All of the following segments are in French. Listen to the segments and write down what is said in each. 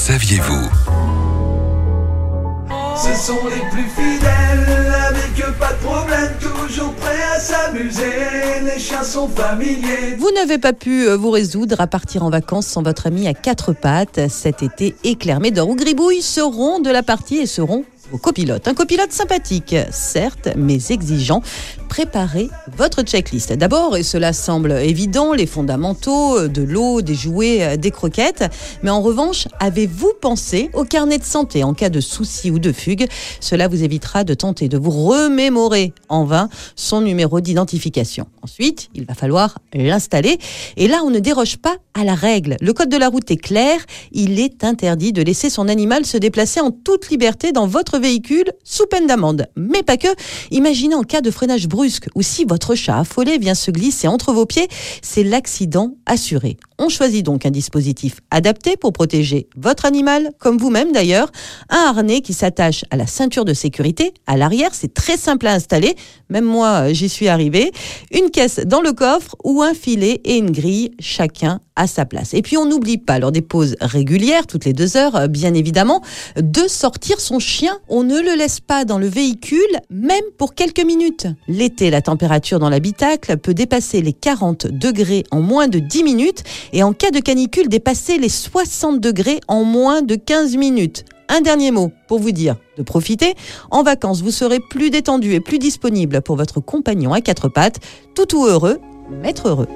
saviez-vous Ce sont les plus fidèles, avec pas de problème, toujours prêts à s'amuser. Les chiens sont familiers. Vous n'avez pas pu euh, vous résoudre à partir en vacances sans votre ami à quatre pattes. Cet été, Éclair, Médor ou Gribouille seront de la partie et seront Un copilote sympathique, certes, mais exigeant. Préparez votre checklist. D'abord, et cela semble évident, les fondamentaux, euh, de l'eau, des jouets, euh, des croquettes. Mais en revanche, avez-vous pensé au carnet de santé en cas de souci ou de fugue? Cela vous évitera de tenter de vous remémorer en vain son numéro d'identification. Ensuite, il va falloir l'installer. Et là, on ne déroge pas à la règle. Le code de la route est clair. Il est interdit de laisser son animal se déplacer en toute liberté dans votre véhicule sous peine d'amende. Mais pas que. Imaginez en cas de freinage brusque ou si votre chat affolé vient se glisser entre vos pieds, c'est l'accident assuré. On choisit donc un dispositif adapté pour protéger votre animal, comme vous-même d'ailleurs. Un harnais qui s'attache à la ceinture de sécurité à l'arrière, c'est très simple à installer. Même moi, euh, j'y suis arrivé. Une caisse dans le coffre ou un filet et une grille, chacun à sa place. Et puis on n'oublie pas, lors des pauses régulières, toutes les deux heures, euh, bien évidemment, de sortir son chien. On ne le laisse pas dans le véhicule, même pour quelques minutes. L'été, la température dans l'habitacle peut dépasser les 40 degrés en moins de 10 minutes et en cas de canicule, dépasser les 60 degrés en moins de 15 minutes. Un dernier mot pour vous dire de profiter. En vacances, vous serez plus détendu et plus disponible pour votre compagnon à quatre pattes. Tout ou heureux, maître heureux.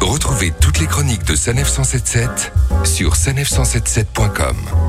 Retrouvez toutes les chroniques de Sanef 177 sur sanef177.com.